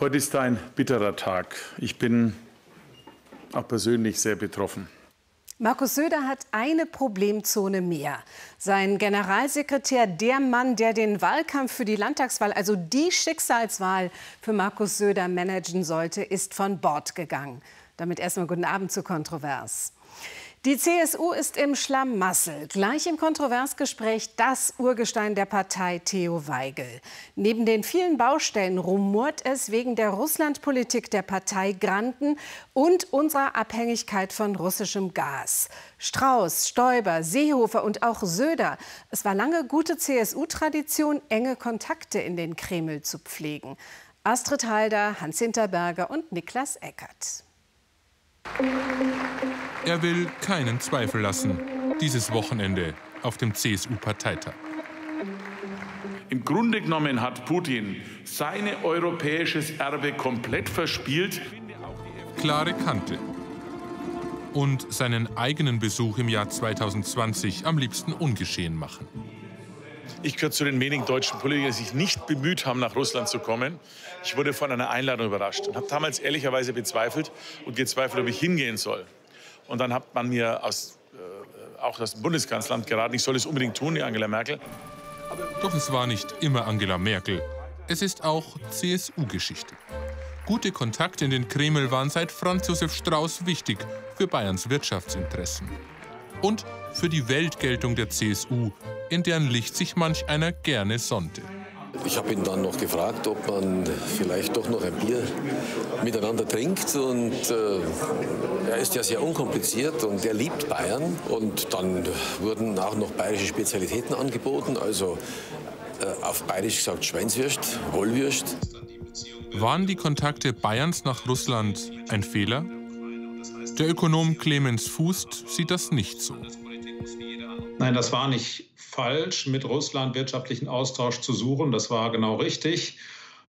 Heute ist ein bitterer Tag. Ich bin auch persönlich sehr betroffen. Markus Söder hat eine Problemzone mehr. Sein Generalsekretär, der Mann, der den Wahlkampf für die Landtagswahl, also die Schicksalswahl für Markus Söder managen sollte, ist von Bord gegangen. Damit erstmal guten Abend zu Kontrovers. Die CSU ist im Schlamassel. Gleich im Kontroversgespräch das Urgestein der Partei Theo Weigel. Neben den vielen Baustellen rumort es wegen der Russlandpolitik der Partei Granden und unserer Abhängigkeit von russischem Gas. Strauß, Stoiber, Seehofer und auch Söder. Es war lange gute CSU-Tradition, enge Kontakte in den Kreml zu pflegen. Astrid Halder, Hans Hinterberger und Niklas Eckert. Er will keinen Zweifel lassen. Dieses Wochenende auf dem CSU-Parteitag. Im Grunde genommen hat Putin sein europäisches Erbe komplett verspielt. Klare Kante. Und seinen eigenen Besuch im Jahr 2020 am liebsten ungeschehen machen. Ich gehöre zu den wenigen deutschen Politikern, die sich nicht bemüht haben, nach Russland zu kommen. Ich wurde von einer Einladung überrascht und habe damals ehrlicherweise bezweifelt und gezweifelt, ob ich hingehen soll. Und dann hat man mir aus, äh, auch dem Bundeskanzleramt geraten, ich soll es unbedingt tun, die Angela Merkel. Doch es war nicht immer Angela Merkel. Es ist auch CSU-Geschichte. Gute Kontakte in den Kreml waren seit Franz Josef Strauß wichtig für Bayerns Wirtschaftsinteressen. Und für die Weltgeltung der CSU, in deren Licht sich manch einer gerne sonnte. Ich habe ihn dann noch gefragt, ob man vielleicht doch noch ein Bier miteinander trinkt. Und äh, er ist ja sehr unkompliziert und er liebt Bayern. Und dann wurden auch noch bayerische Spezialitäten angeboten. Also äh, auf bayerisch gesagt Schweinswürst, Wollwürst. Waren die Kontakte Bayerns nach Russland ein Fehler? Der Ökonom Clemens Fußt sieht das nicht so. Nein, das war nicht falsch, mit Russland wirtschaftlichen Austausch zu suchen. Das war genau richtig.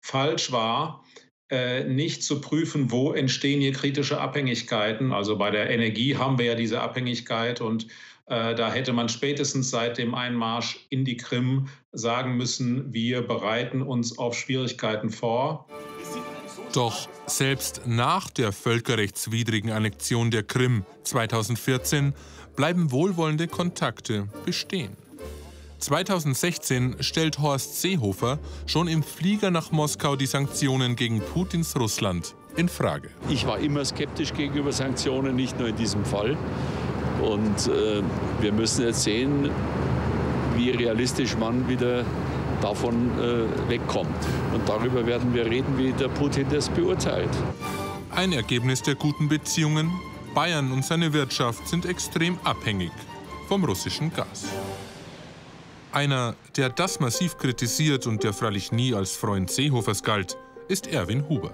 Falsch war, äh, nicht zu prüfen, wo entstehen hier kritische Abhängigkeiten. Also bei der Energie haben wir ja diese Abhängigkeit und äh, da hätte man spätestens seit dem Einmarsch in die Krim sagen müssen, wir bereiten uns auf Schwierigkeiten vor. Doch selbst nach der völkerrechtswidrigen Annexion der Krim 2014 bleiben wohlwollende Kontakte bestehen. 2016 stellt Horst Seehofer schon im Flieger nach Moskau die Sanktionen gegen Putins Russland in Frage. Ich war immer skeptisch gegenüber Sanktionen, nicht nur in diesem Fall. Und äh, wir müssen jetzt sehen, wie realistisch man wieder davon äh, wegkommt. Und darüber werden wir reden, wie der Putin das beurteilt. Ein Ergebnis der guten Beziehungen. Bayern und seine Wirtschaft sind extrem abhängig vom russischen Gas. Einer, der das massiv kritisiert und der freilich nie als Freund Seehofers galt, ist Erwin Huber.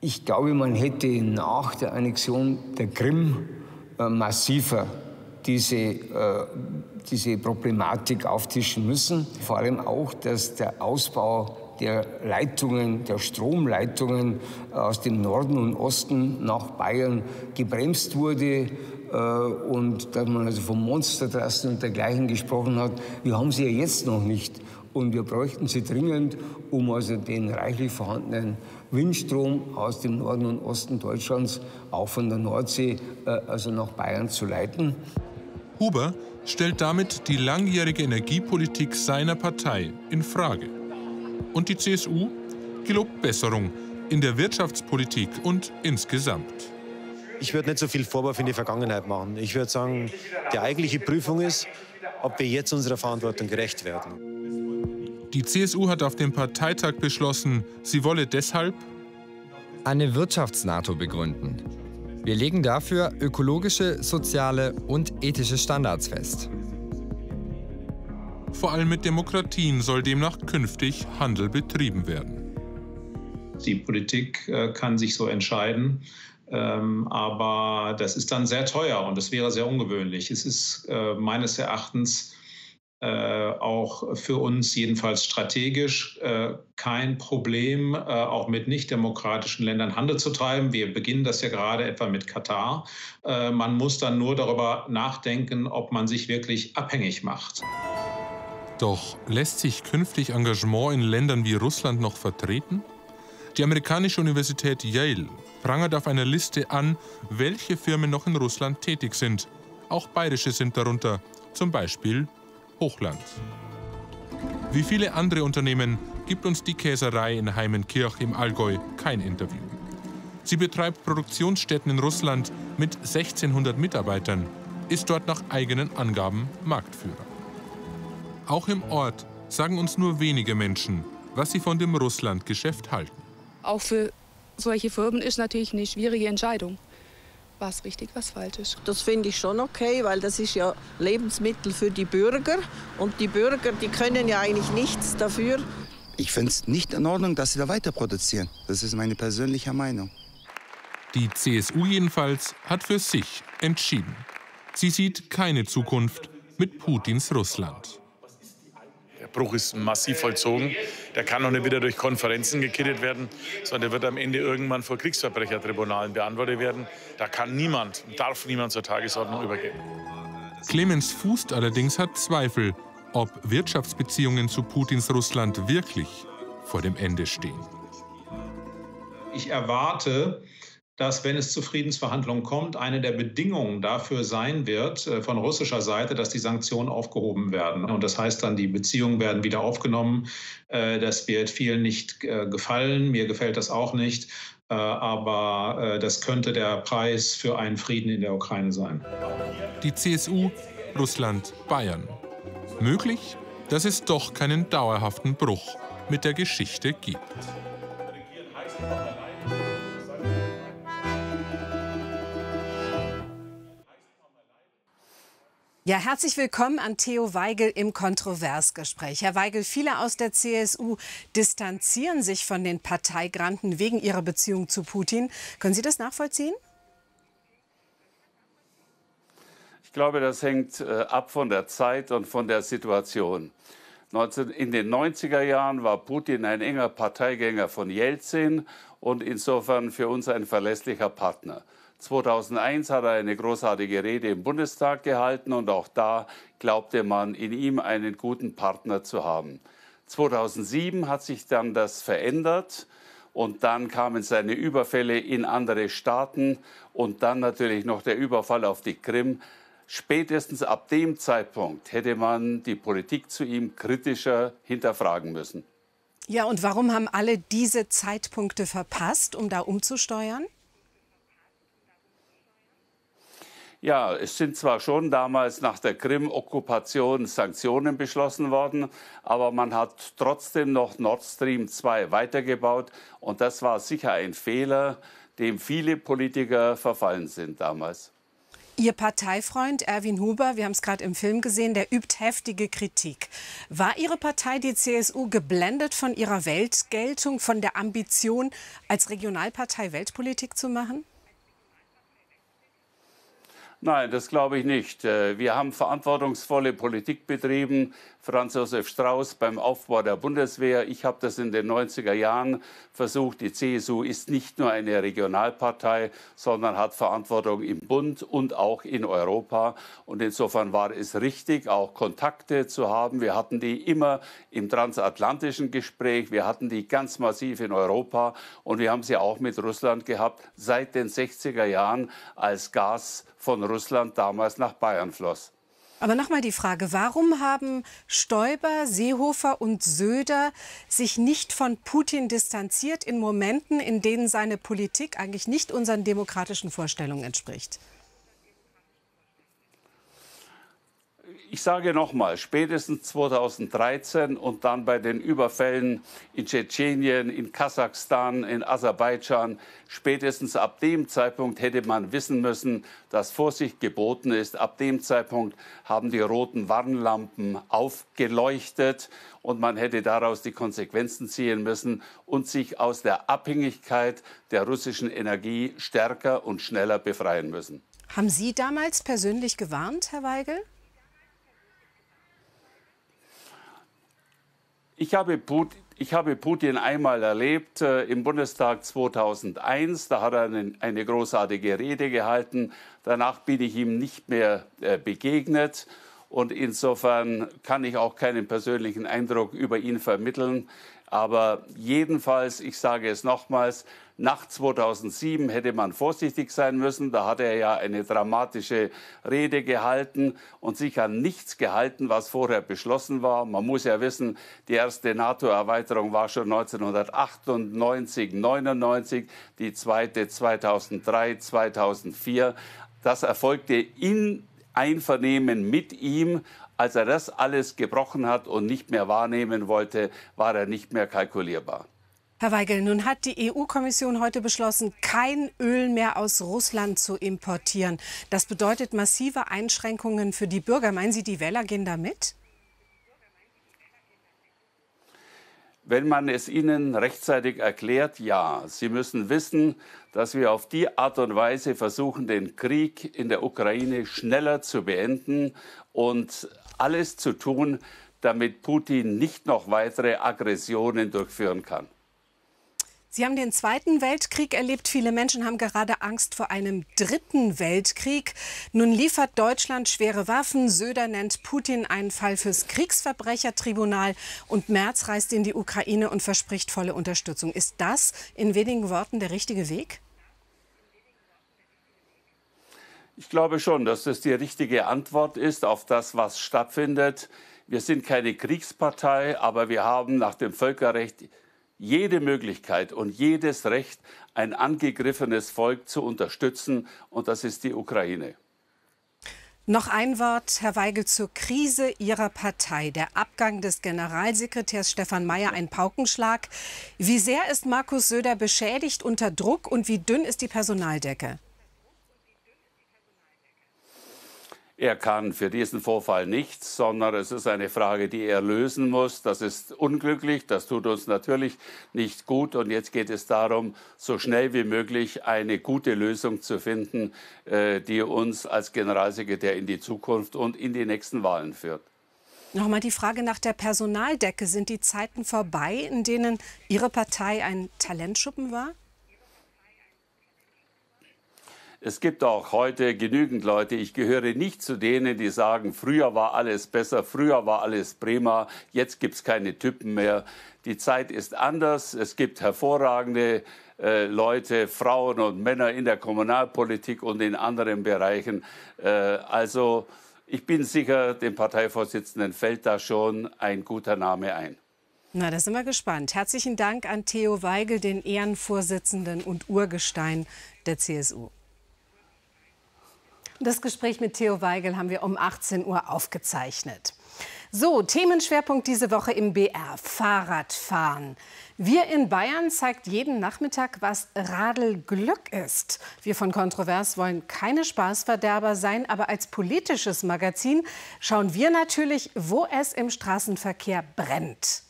Ich glaube, man hätte nach der Annexion der Krim äh, massiver diese, äh, diese Problematik auftischen müssen. Vor allem auch, dass der Ausbau der Leitungen, der Stromleitungen aus dem Norden und Osten nach Bayern gebremst wurde. Äh, und dass man also von Monstertrassen und dergleichen gesprochen hat. Wir haben sie ja jetzt noch nicht. Und wir bräuchten sie dringend, um also den reichlich vorhandenen Windstrom aus dem Norden und Osten Deutschlands, auch von der Nordsee, äh, also nach Bayern zu leiten. Huber stellt damit die langjährige Energiepolitik seiner Partei in Frage. Und die CSU gelobt Besserung in der Wirtschaftspolitik und insgesamt. Ich würde nicht so viel Vorwurf in die Vergangenheit machen. Ich würde sagen, die eigentliche Prüfung ist, ob wir jetzt unserer Verantwortung gerecht werden. Die CSU hat auf dem Parteitag beschlossen, sie wolle deshalb eine Wirtschafts-NATO begründen. Wir legen dafür ökologische, soziale und ethische Standards fest. Vor allem mit Demokratien soll demnach künftig Handel betrieben werden. Die Politik äh, kann sich so entscheiden, ähm, aber das ist dann sehr teuer und das wäre sehr ungewöhnlich. Es ist äh, meines Erachtens äh, auch für uns jedenfalls strategisch kein Problem, auch mit nichtdemokratischen Ländern Handel zu treiben. Wir beginnen das ja gerade etwa mit Katar. Man muss dann nur darüber nachdenken, ob man sich wirklich abhängig macht. Doch lässt sich künftig Engagement in Ländern wie Russland noch vertreten? Die amerikanische Universität Yale prangert auf einer Liste an, welche Firmen noch in Russland tätig sind. Auch bayerische sind darunter, zum Beispiel Hochland. Wie viele andere Unternehmen gibt uns die Käserei in Heimenkirch im Allgäu kein Interview. Sie betreibt Produktionsstätten in Russland mit 1600 Mitarbeitern, ist dort nach eigenen Angaben Marktführer. Auch im Ort sagen uns nur wenige Menschen, was sie von dem Russlandgeschäft halten. Auch für solche Firmen ist natürlich eine schwierige Entscheidung. Was richtig, was falsch ist. Das finde ich schon okay, weil das ist ja Lebensmittel für die Bürger. Und die Bürger, die können ja eigentlich nichts dafür. Ich finde es nicht in Ordnung, dass sie da weiter produzieren. Das ist meine persönliche Meinung. Die CSU jedenfalls hat für sich entschieden. Sie sieht keine Zukunft mit Putins Russland. Der Bruch ist massiv vollzogen. Der kann noch nicht wieder durch Konferenzen gekittet werden, sondern der wird am Ende irgendwann vor Kriegsverbrechertribunalen beantwortet werden. Da kann niemand, darf niemand zur Tagesordnung übergehen. Clemens Fußt allerdings hat Zweifel, ob Wirtschaftsbeziehungen zu Putins Russland wirklich vor dem Ende stehen. Ich erwarte, dass, wenn es zu Friedensverhandlungen kommt, eine der Bedingungen dafür sein wird äh, von russischer Seite, dass die Sanktionen aufgehoben werden. Und das heißt dann, die Beziehungen werden wieder aufgenommen. Äh, das wird vielen nicht äh, gefallen. Mir gefällt das auch nicht. Aber das könnte der Preis für einen Frieden in der Ukraine sein. Die CSU, Russland, Bayern. Möglich, dass es doch keinen dauerhaften Bruch mit der Geschichte gibt. Ja, herzlich willkommen an Theo Weigel im Kontroversgespräch. Herr Weigel, viele aus der CSU distanzieren sich von den Parteigranten wegen ihrer Beziehung zu Putin. Können Sie das nachvollziehen? Ich glaube, das hängt äh, ab von der Zeit und von der Situation. in den 90er Jahren war Putin ein enger Parteigänger von Jelzin und insofern für uns ein verlässlicher Partner. 2001 hat er eine großartige Rede im Bundestag gehalten und auch da glaubte man in ihm einen guten Partner zu haben. 2007 hat sich dann das verändert und dann kamen seine Überfälle in andere Staaten und dann natürlich noch der Überfall auf die Krim. Spätestens ab dem Zeitpunkt hätte man die Politik zu ihm kritischer hinterfragen müssen. Ja, und warum haben alle diese Zeitpunkte verpasst, um da umzusteuern? Ja, es sind zwar schon damals nach der Krim-Okkupation Sanktionen beschlossen worden, aber man hat trotzdem noch Nord Stream 2 weitergebaut und das war sicher ein Fehler, dem viele Politiker verfallen sind damals. Ihr Parteifreund Erwin Huber, wir haben es gerade im Film gesehen, der übt heftige Kritik. War Ihre Partei, die CSU, geblendet von ihrer Weltgeltung, von der Ambition, als Regionalpartei Weltpolitik zu machen? Nein, das glaube ich nicht. Äh, wir haben verantwortungsvolle Politik betrieben. Franz Josef Strauß beim Aufbau der Bundeswehr. Ich habe das in den 90er Jahren versucht. Die CSU ist nicht nur eine Regionalpartei, sondern hat Verantwortung im Bund und auch in Europa. Und insofern war es richtig, auch Kontakte zu haben. Wir hatten die immer im transatlantischen Gespräch. Wir hatten die ganz massiv in Europa. Und wir haben sie auch mit Russland gehabt seit den 60er Jahren, als Gas von Russland damals nach Bayern floss. Aber nochmal die Frage, warum haben Stoiber, Seehofer und Söder sich nicht von Putin distanziert in Momenten, in denen seine Politik eigentlich nicht unseren demokratischen Vorstellungen entspricht? Ich sage nochmal, spätestens 2013 und dann bei den Überfällen in Tschetschenien, in Kasachstan, in Aserbaidschan, spätestens ab dem Zeitpunkt hätte man wissen müssen, dass Vorsicht geboten ist. Ab dem Zeitpunkt haben die roten Warnlampen aufgeleuchtet und man hätte daraus die Konsequenzen ziehen müssen und sich aus der Abhängigkeit der russischen Energie stärker und schneller befreien müssen. Haben Sie damals persönlich gewarnt, Herr Weigel? Ich habe, Putin, ich habe Putin einmal erlebt äh, im Bundestag 2001. Da hat er eine, eine, großartige Rede gehalten. Danach bin ich ihm nicht mehr äh, begegnet. Und insofern kann ich auch keinen persönlichen Eindruck über ihn vermitteln. Aber jedenfalls, ich sage es nochmals, nach 2007 hätte man vorsichtig sein müssen. Da hat er ja eine dramatische Rede gehalten und sich an nichts gehalten, was vorher beschlossen war. Man muss ja wissen, die erste NATO-Erweiterung war schon 1998, 99, die zweite 2003, 2004. Das erfolgte in Einvernehmen mit ihm. Als er das alles gebrochen hat und nicht mehr wahrnehmen wollte, war er nicht mehr kalkulierbar. Herr Weigel, nun hat die EU-Kommission heute beschlossen, kein Öl mehr aus Russland zu importieren. Das bedeutet massive Einschränkungen für die Bürger. Meinen Sie, die Wähler gehen da mit? Wenn man es ihnen rechtzeitig erklärt, ja. Sie müssen wissen, dass wir auf die Art und Weise versuchen, den Krieg in der Ukraine schneller zu beenden und alles zu tun, damit Putin nicht noch weitere Aggressionen durchführen kann. Sie haben den Zweiten Weltkrieg erlebt. Viele Menschen haben gerade Angst vor einem Dritten Weltkrieg. Nun liefert Deutschland schwere Waffen. Söder nennt Putin einen Fall fürs Kriegsverbrechertribunal. Und Merz reist in die Ukraine und verspricht volle Unterstützung. Ist das in wenigen Worten der richtige Weg? Ich glaube schon, dass das die richtige Antwort ist auf das, was stattfindet. Wir sind keine Kriegspartei, aber wir haben nach dem Völkerrecht jede Möglichkeit und jedes Recht, ein angegriffenes Volk zu unterstützen, und das ist die Ukraine. Noch ein Wort, Herr Weigel, zur Krise Ihrer Partei. Der Abgang des Generalsekretärs Stefan Mayer ein Paukenschlag. Wie sehr ist Markus Söder beschädigt unter Druck und wie dünn ist die Personaldecke? Er kann für diesen Vorfall nichts, sondern es ist eine Frage, die er lösen muss. Das ist unglücklich, das tut uns natürlich nicht gut. Und jetzt geht es darum, so schnell wie möglich eine gute Lösung zu finden, äh, die uns als Generalsekretär in die Zukunft und in die nächsten Wahlen führt. Nochmal die Frage nach der Personaldecke. Sind die Zeiten vorbei, in denen Ihre Partei ein Talentschuppen war? Es gibt auch heute genügend Leute, ich gehöre nicht zu denen, die sagen, früher war alles besser, früher war alles prima, jetzt gibt es keine Typen mehr. Die Zeit ist anders, es gibt hervorragende äh, Leute, Frauen und Männer in der Kommunalpolitik und in anderen Bereichen. Äh, also ich bin sicher, dem Parteivorsitzenden fällt da schon ein guter Name ein. Na, da sind wir gespannt. Herzlichen Dank an Theo Weigel, den Ehrenvorsitzenden und Urgestein der CSU. Das Gespräch mit Theo Weigel haben wir um 18 Uhr aufgezeichnet. So, Themenschwerpunkt diese Woche im BR, Fahrradfahren. Wir in Bayern zeigt jeden Nachmittag, was Radelglück ist. Wir von Kontrovers wollen keine Spaßverderber sein, aber als politisches Magazin schauen wir natürlich, wo es im Straßenverkehr brennt.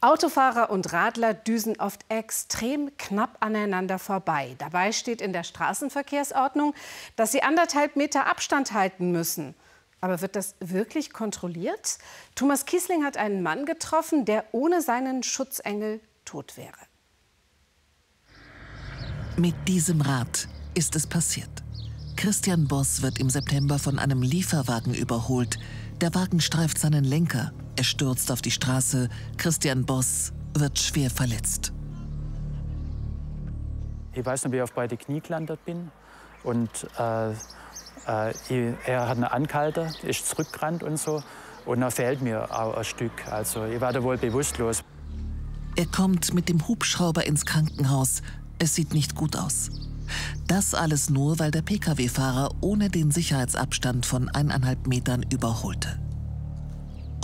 Autofahrer und Radler düsen oft extrem knapp aneinander vorbei. Dabei steht in der Straßenverkehrsordnung, dass sie anderthalb Meter Abstand halten müssen. Aber wird das wirklich kontrolliert? Thomas Kiesling hat einen Mann getroffen, der ohne seinen Schutzengel tot wäre. Mit diesem Rad ist es passiert. Christian Boss wird im September von einem Lieferwagen überholt. Der Wagen streift seinen Lenker er stürzt auf die Straße. Christian Boss wird schwer verletzt. Ich weiß noch, wie ich auf beide Knie gelandet bin. Und äh, äh, er hat einen Ankalter, ist zurückgerannt und so. Und da fehlt mir auch ein Stück. Also ich war da wohl bewusstlos. Er kommt mit dem Hubschrauber ins Krankenhaus. Es sieht nicht gut aus. Das alles nur, weil der Pkw-Fahrer ohne den Sicherheitsabstand von eineinhalb Metern überholte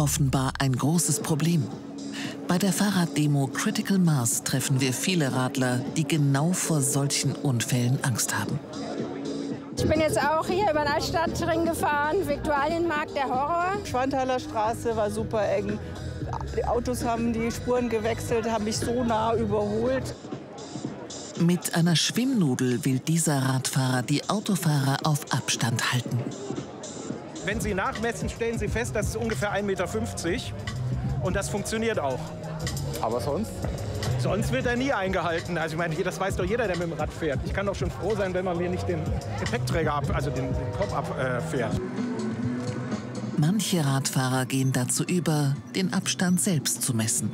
offenbar ein großes Problem. Bei der Fahrraddemo Critical Mass treffen wir viele Radler, die genau vor solchen Unfällen Angst haben. Ich bin jetzt auch hier über den Altstadtring gefahren, Viktualienmarkt, der Horror. Schwanthaler Straße war super eng. Die Autos haben die Spuren gewechselt, haben mich so nah überholt. Mit einer Schwimmnudel will dieser Radfahrer die Autofahrer auf Abstand halten. Wenn Sie nachmessen, stellen Sie fest, das ist ungefähr 1,50 Meter. Und das funktioniert auch. Aber sonst? Sonst wird er nie eingehalten. Also ich meine, das weiß doch jeder, der mit dem Rad fährt. Ich kann doch schon froh sein, wenn man mir nicht den Gepäckträger ab, also den, den Kopf abfährt. Äh, Manche Radfahrer gehen dazu über, den Abstand selbst zu messen.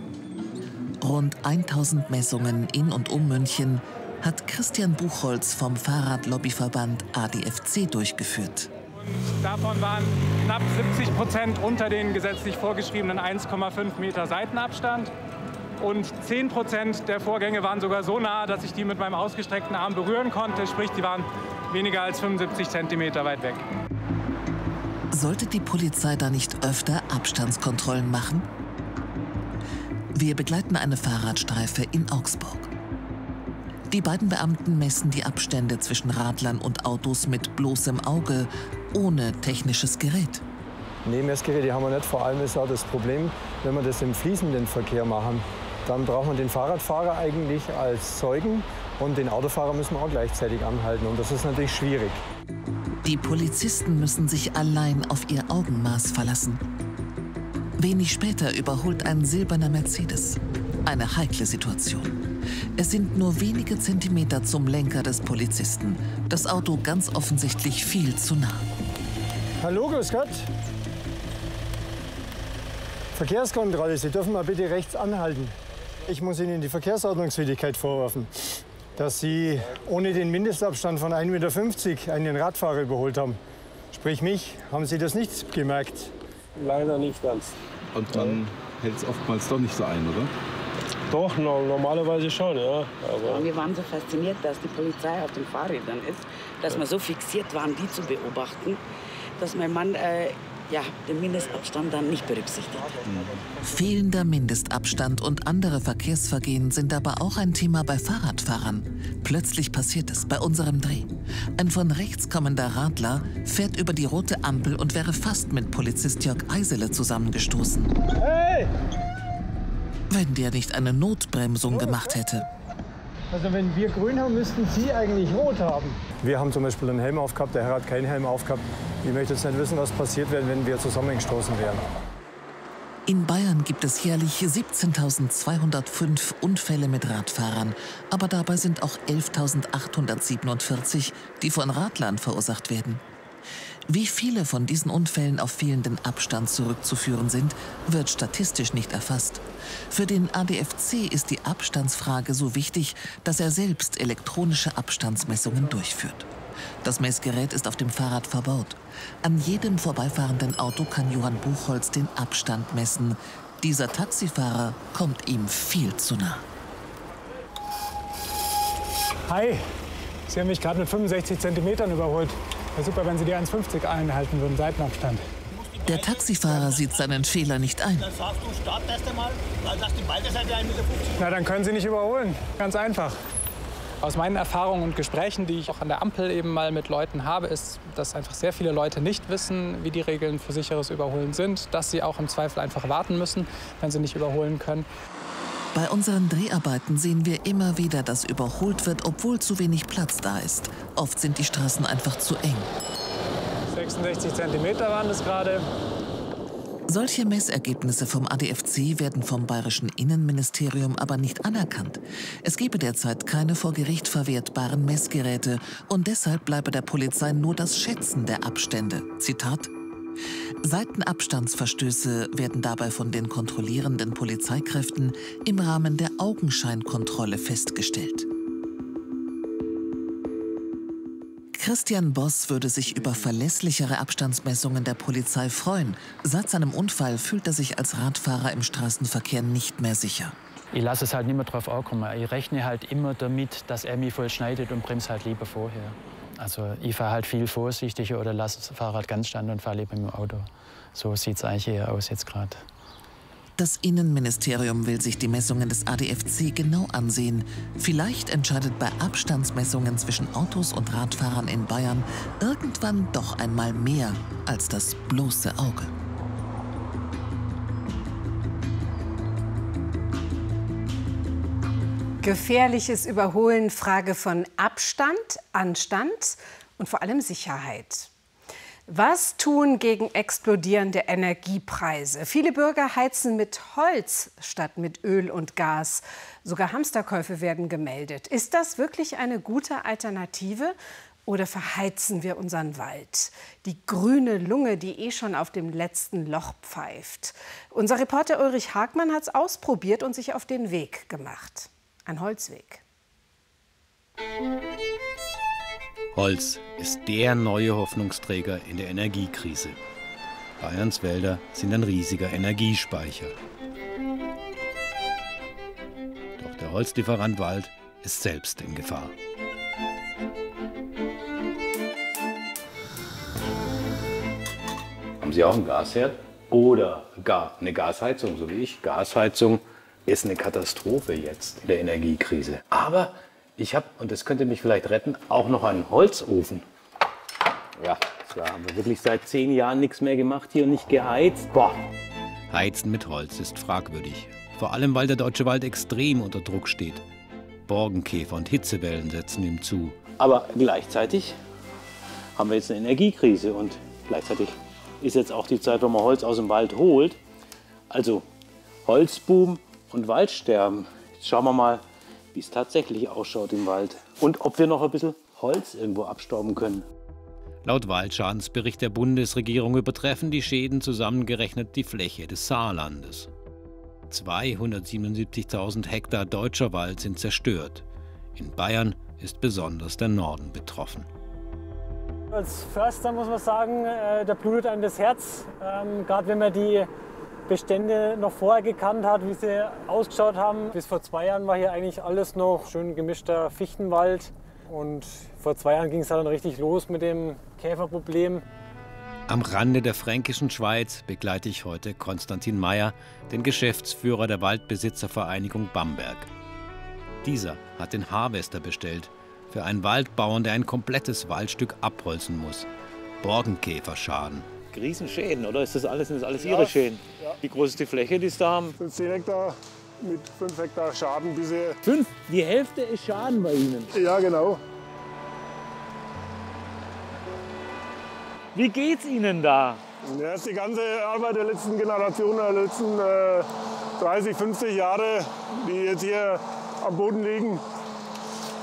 Rund 1000 Messungen in und um München hat Christian Buchholz vom Fahrradlobbyverband ADFC durchgeführt. Davon waren knapp 70 Prozent unter den gesetzlich vorgeschriebenen 1,5 Meter Seitenabstand. Und 10 Prozent der Vorgänge waren sogar so nah, dass ich die mit meinem ausgestreckten Arm berühren konnte. Sprich, die waren weniger als 75 Zentimeter weit weg. Sollte die Polizei da nicht öfter Abstandskontrollen machen? Wir begleiten eine Fahrradstreife in Augsburg. Die beiden Beamten messen die Abstände zwischen Radlern und Autos mit bloßem Auge, ohne technisches Gerät. Nee, Messgeräte haben wir nicht. Vor allem ist auch das Problem, wenn wir das im fließenden Verkehr machen, dann braucht man den Fahrradfahrer eigentlich als Zeugen und den Autofahrer müssen wir auch gleichzeitig anhalten. Und das ist natürlich schwierig. Die Polizisten müssen sich allein auf ihr Augenmaß verlassen. Wenig später überholt ein silberner Mercedes. Eine heikle Situation. Es sind nur wenige Zentimeter zum Lenker des Polizisten. Das Auto ganz offensichtlich viel zu nah. Hallo, grüß Gott. Verkehrskontrolle, Sie dürfen mal bitte rechts anhalten. Ich muss Ihnen die Verkehrsordnungswidrigkeit vorwerfen, dass Sie ohne den Mindestabstand von 1,50 Meter einen Radfahrer überholt haben. Sprich mich, haben Sie das nicht gemerkt? Leider nicht ganz. Und dann hält es oftmals doch nicht so ein, oder? Doch, no, normalerweise schon, ja. Aber wir waren so fasziniert, dass die Polizei auf den Fahrrädern ist, dass wir so fixiert waren, die zu beobachten, dass mein Mann äh, ja, den Mindestabstand dann nicht berücksichtigt. Fehlender Mindestabstand und andere Verkehrsvergehen sind aber auch ein Thema bei Fahrradfahrern. Plötzlich passiert es bei unserem Dreh. Ein von rechts kommender Radler fährt über die rote Ampel und wäre fast mit Polizist Jörg Eisele zusammengestoßen. Hey! Wenn der nicht eine Notbremsung gemacht hätte. Also wenn wir grün haben, müssten Sie eigentlich rot haben. Wir haben zum Beispiel einen Helm aufgehabt, der Herr hat keinen Helm aufgehabt. Ich möchte jetzt nicht wissen, was passiert wäre, wenn wir zusammengestoßen wären. In Bayern gibt es jährlich 17.205 Unfälle mit Radfahrern, aber dabei sind auch 11.847, die von Radlern verursacht werden. Wie viele von diesen Unfällen auf fehlenden Abstand zurückzuführen sind, wird statistisch nicht erfasst. Für den ADFC ist die Abstandsfrage so wichtig, dass er selbst elektronische Abstandsmessungen durchführt. Das Messgerät ist auf dem Fahrrad verbaut. An jedem vorbeifahrenden Auto kann Johann Buchholz den Abstand messen. Dieser Taxifahrer kommt ihm viel zu nah. Hi, Sie haben mich gerade mit 65 Zentimetern überholt. Wäre super, wenn Sie die 1,50 einhalten würden, Seitenabstand. Der Taxifahrer sieht seinen Fehler nicht ein. Dann sagst du, start erst einmal, dann sagst du, beide Seite 1,50 Meter. Na, dann können Sie nicht überholen. Ganz einfach. Aus meinen Erfahrungen und Gesprächen, die ich auch an der Ampel eben mal mit Leuten habe, ist, dass einfach sehr viele Leute nicht wissen, wie die Regeln für sicheres Überholen sind, dass sie auch im Zweifel einfach warten müssen, wenn sie nicht überholen können. Bei unseren Dreharbeiten sehen wir immer wieder, dass überholt wird, obwohl zu wenig Platz da ist. Oft sind die Straßen einfach zu eng. 66 Zentimeter waren das gerade. Solche Messergebnisse vom ADFC werden vom bayerischen Innenministerium aber nicht anerkannt. Es gebe derzeit keine vor Gericht verwertbaren Messgeräte und deshalb bleibe der Polizei nur das Schätzen der Abstände. Zitat Seitenabstandsverstöße werden dabei von den kontrollierenden Polizeikräften im Rahmen der Augenscheinkontrolle festgestellt. Christian Boss würde sich über verlässlichere Abstandsmessungen der Polizei freuen. Seit seinem Unfall fühlt er sich als Radfahrer im Straßenverkehr nicht mehr sicher. Ich lasse es halt nicht mehr drauf ankommen. Ich rechne halt immer damit, dass er mich voll schneidet und bremse halt lieber vorher. Also ich fahre halt viel vorsichtiger oder lasse das Fahrrad ganz stand und fahre lieber mit dem Auto. So sieht es eigentlich eher aus jetzt gerade. Das Innenministerium will sich die Messungen des ADFC genau ansehen. Vielleicht entscheidet bei Abstandsmessungen zwischen Autos und Radfahrern in Bayern irgendwann doch einmal mehr als das bloße Auge. Gefährliches Überholen, Frage von Abstand, Anstand und vor allem Sicherheit. Was tun gegen explodierende Energiepreise? Viele Bürger heizen mit Holz statt mit Öl und Gas. Sogar Hamsterkäufe werden gemeldet. Ist das wirklich eine gute Alternative? Oder verheizen wir unseren Wald? Die grüne Lunge, die eh schon auf dem letzten Loch pfeift. Unser Reporter Ulrich Hagmann hat es ausprobiert und sich auf den Weg gemacht. Ein Holzweg. Holz ist der neue Hoffnungsträger in der Energiekrise. Bayerns Wälder sind ein riesiger Energiespeicher. Doch der Holzlieferant Wald ist selbst in Gefahr. Haben Sie auch einen Gasherd oder gar eine Gasheizung, so wie ich? Gasheizung ist eine Katastrophe jetzt in der Energiekrise. Aber ich habe, und das könnte mich vielleicht retten, auch noch einen Holzofen. Ja, da haben wir wirklich seit zehn Jahren nichts mehr gemacht hier und nicht geheizt. Boah. Heizen mit Holz ist fragwürdig. Vor allem, weil der deutsche Wald extrem unter Druck steht. Borkenkäfer und Hitzewellen setzen ihm zu. Aber gleichzeitig haben wir jetzt eine Energiekrise und gleichzeitig ist jetzt auch die Zeit, wo man Holz aus dem Wald holt. Also Holzboom und Waldsterben. Jetzt schauen wir mal, wie es tatsächlich ausschaut im Wald und ob wir noch ein bisschen Holz irgendwo abstauben können. Laut Waldschadensbericht der Bundesregierung übertreffen die Schäden zusammengerechnet die Fläche des Saarlandes. 277.000 Hektar deutscher Wald sind zerstört. In Bayern ist besonders der Norden betroffen. Als Förster muss man sagen, äh, da blutet einem das Herz. Ähm, Gerade wenn man die Bestände noch vorher gekannt hat, wie sie ausgeschaut haben. Bis vor zwei Jahren war hier eigentlich alles noch schön gemischter Fichtenwald. Und vor zwei Jahren ging es dann richtig los mit dem Käferproblem. Am Rande der fränkischen Schweiz begleite ich heute Konstantin Meyer, den Geschäftsführer der Waldbesitzervereinigung Bamberg. Dieser hat den Harvester bestellt für einen Waldbauern, der ein komplettes Waldstück abholzen muss. Borkenkäferschaden Riesenschäden, oder? Ist das alles, sind das alles Ihre Schäden? Ja. Wie groß ist die Fläche, die Sie da haben? 15 Hektar mit 5 Hektar Schaden bisher. Fünf? Die Hälfte ist Schaden bei Ihnen? Ja, genau. Wie geht's Ihnen da? Ja, das ist die ganze Arbeit der letzten Generation, der letzten äh, 30, 50 Jahre, die jetzt hier am Boden liegen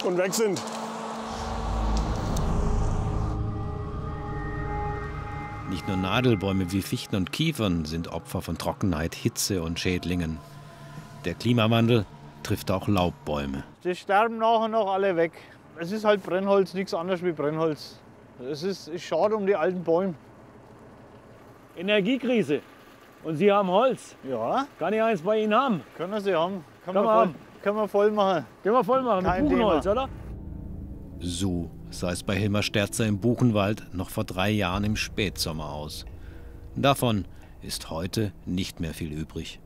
und weg sind. Nicht nur Nadelbäume wie Fichten und Kiefern sind Opfer von Trockenheit, Hitze und Schädlingen. Der Klimawandel trifft auch Laubbäume. Die sterben nachher noch alle weg. Es ist halt Brennholz, nichts anderes wie Brennholz. Es ist, ist schade um die alten Bäume. Energiekrise. Und Sie haben Holz? Ja. Kann ich eins bei Ihnen haben? Können Sie haben. Können, wir, voll, können wir voll machen. Können wir voll machen Kein mit Buchenholz, Thema. oder? So sah es bei Hilmar Sterzer im Buchenwald noch vor drei Jahren im Spätsommer aus. Davon ist heute nicht mehr viel übrig.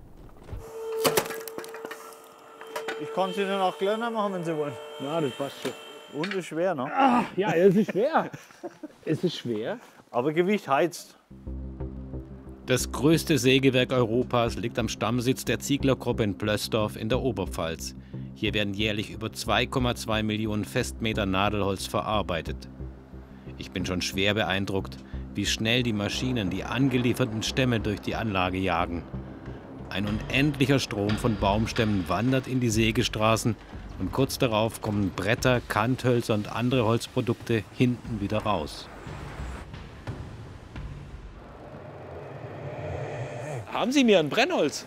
Ich kann sie dann auch kleiner machen, wenn Sie wollen. Ja, das passt schon. Und ist schwer, ne? Ah, ja, es ist schwer. es ist schwer. Aber Gewicht heizt. Das größte Sägewerk Europas liegt am Stammsitz der Zieglergruppe in Plössdorf in der Oberpfalz. Hier werden jährlich über 2,2 Millionen Festmeter Nadelholz verarbeitet. Ich bin schon schwer beeindruckt, wie schnell die Maschinen die angelieferten Stämme durch die Anlage jagen. Ein unendlicher Strom von Baumstämmen wandert in die Sägestraßen und kurz darauf kommen Bretter, Kanthölzer und andere Holzprodukte hinten wieder raus. Haben Sie mir ein Brennholz?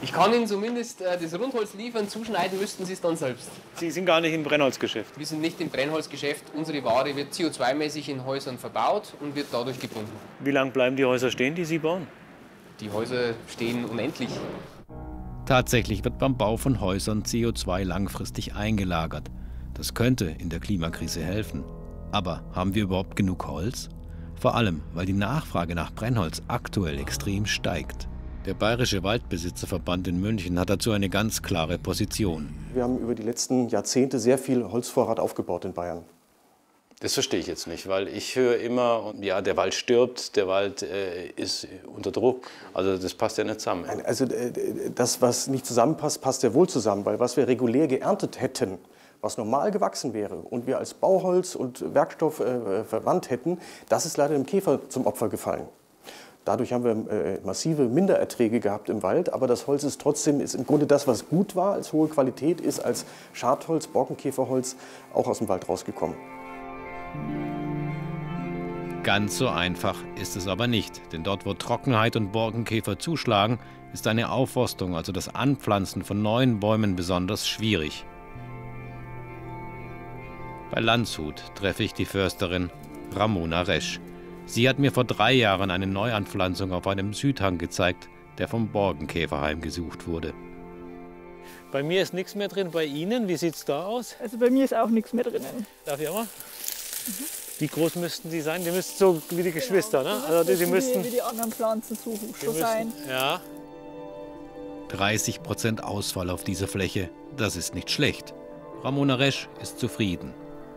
Ich kann Ihnen zumindest äh, das Rundholz liefern, zuschneiden müssten Sie es dann selbst. Sie sind gar nicht im Brennholzgeschäft. Wir sind nicht im Brennholzgeschäft. Unsere Ware wird CO2-mäßig in Häusern verbaut und wird dadurch gebunden. Wie lange bleiben die Häuser stehen, die Sie bauen? Die Häuser stehen unendlich. Tatsächlich wird beim Bau von Häusern CO2 langfristig eingelagert. Das könnte in der Klimakrise helfen. Aber haben wir überhaupt genug Holz? Vor allem, weil die Nachfrage nach Brennholz aktuell extrem steigt. Der Bayerische Waldbesitzerverband in München hat dazu eine ganz klare Position. Wir haben über die letzten Jahrzehnte sehr viel Holzvorrat aufgebaut in Bayern. Das verstehe ich jetzt nicht, weil ich höre immer, ja, der Wald stirbt, der Wald äh, ist unter Druck. Also das passt ja nicht zusammen. Also äh, das, was nicht zusammenpasst, passt sehr wohl zusammen, weil was wir regulär geerntet hätten, was normal gewachsen wäre und wir als Bauholz und Werkstoff äh, verwandt hätten, das ist leider dem Käfer zum Opfer gefallen. Dadurch haben wir äh, massive Mindererträge gehabt im Wald, aber das Holz ist trotzdem, ist im Grunde das, was gut war, als hohe Qualität, ist als Schadholz, Borkenkäferholz auch aus dem Wald rausgekommen. Ganz so einfach ist es aber nicht, denn dort, wo Trockenheit und Borkenkäfer zuschlagen, ist eine Aufforstung, also das Anpflanzen von neuen Bäumen, besonders schwierig. Bei Landshut treffe ich die Försterin Ramona Resch. Sie hat mir vor drei Jahren eine Neuanpflanzung auf einem Südhang gezeigt, der vom Borkenkäfer heimgesucht wurde. Bei mir ist nichts mehr drin. Bei Ihnen, wie sieht es da aus? Also bei mir ist auch nichts mehr drinnen. Darf ich auch mal? Mhm. Wie groß müssten die sein? Die müssten so wie die Geschwister, ne? Also die, die müssten wie die anderen Pflanzen so schon sein. Ja. 30 Prozent Ausfall auf dieser Fläche, das ist nicht schlecht. Ramona Resch ist zufrieden.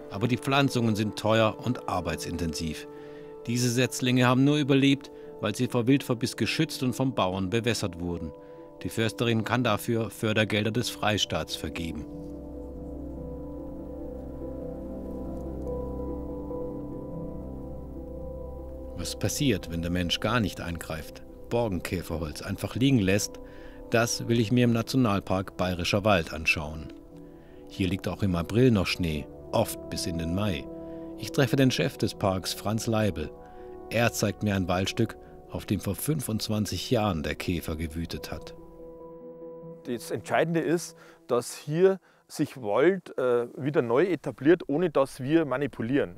Aber die Pflanzungen sind teuer und arbeitsintensiv. Diese Setzlinge haben nur überlebt, weil sie vor Wildverbiss geschützt und vom Bauern bewässert wurden. Die Försterin kann dafür Fördergelder des Freistaats vergeben. Was passiert, wenn der Mensch gar nicht eingreift, Borkenkäferholz einfach liegen lässt, das will ich mir im Nationalpark Bayerischer Wald anschauen. Hier liegt auch im April noch Schnee, oft bis in den Mai. Ich treffe den Chef des Parks, Franz Leibel. Er zeigt mir ein Waldstück, auf dem vor 25 Jahren der Käfer gewütet hat. Das Entscheidende ist, dass hier sich Wald äh, wieder neu etabliert, ohne dass wir manipulieren.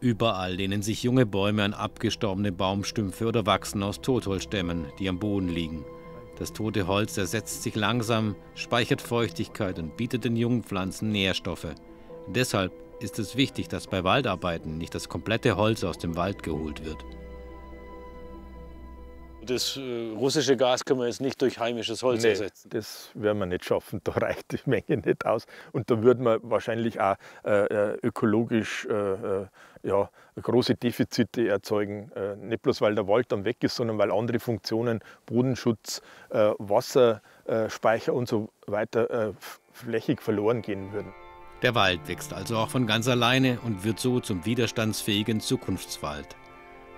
Überall lehnen sich junge Bäume an abgestorbene Baumstümpfe oder wachsen aus Totholzstämmen, die am Boden liegen. Das tote Holz ersetzt sich langsam, speichert Feuchtigkeit und bietet den jungen Pflanzen Nährstoffe. Deshalb ist es wichtig, dass bei Waldarbeiten nicht das komplette Holz aus dem Wald geholt wird. Das äh, russische Gas können wir jetzt nicht durch heimisches Holz nee, ersetzen. Das werden wir nicht schaffen, da reicht die Menge nicht aus. Und da würden wir wahrscheinlich auch äh, äh ökologisch äh, äh, ja, große Defizite erzeugen. Äh, nicht bloß, weil der Wald dann weg ist, sondern weil andere Funktionen, Bodenschutz, Wasserspeicher und so weiter flächig verloren gehen würden. Der Wald wächst also auch von ganz alleine und wird so zum widerstandsfähigen Zukunftswald.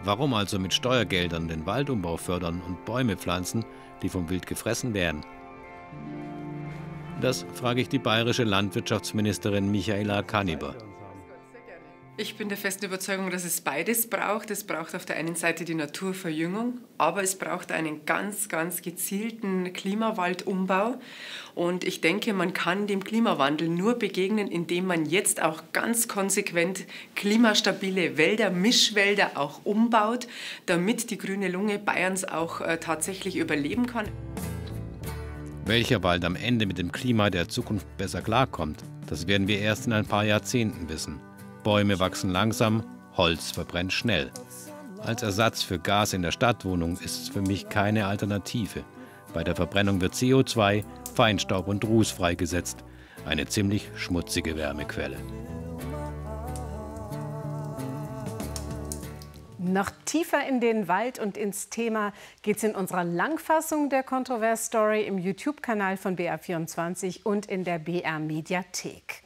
Warum also mit Steuergeldern den Waldumbau fördern und Bäume pflanzen, die vom Wild gefressen werden? Das frage ich die bayerische Landwirtschaftsministerin Michaela Kaniber. Ich bin der festen Überzeugung, dass es beides braucht. Es braucht auf der einen Seite die Naturverjüngung, aber es braucht einen ganz, ganz gezielten Klimawaldumbau. Und ich denke, man kann dem Klimawandel nur begegnen, indem man jetzt auch ganz konsequent klimastabile Wälder, Mischwälder auch umbaut, damit die grüne Lunge Bayerns auch äh, tatsächlich überleben kann. Welcher Wald am Ende mit dem Klima der Zukunft besser klarkommt, das werden wir erst in ein paar Jahrzehnten wissen. Bäume wachsen langsam, Holz verbrennt schnell. Als Ersatz für Gas in der Stadtwohnung ist es für mich keine Alternative. Bei der Verbrennung wird CO2, Feinstaub und Ruß freigesetzt. Eine ziemlich schmutzige Wärmequelle. Noch tiefer in den Wald und ins Thema geht es in unserer Langfassung der Kontrovers Story im YouTube-Kanal von BR24 und in der BR Mediathek.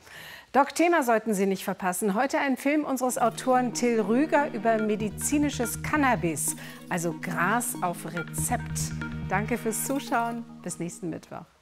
Doc Thema sollten Sie nicht verpassen. Heute ein Film unseres Autoren Till Rüger über medizinisches Cannabis, also Gras auf Rezept. Danke fürs Zuschauen. Bis nächsten Mittwoch.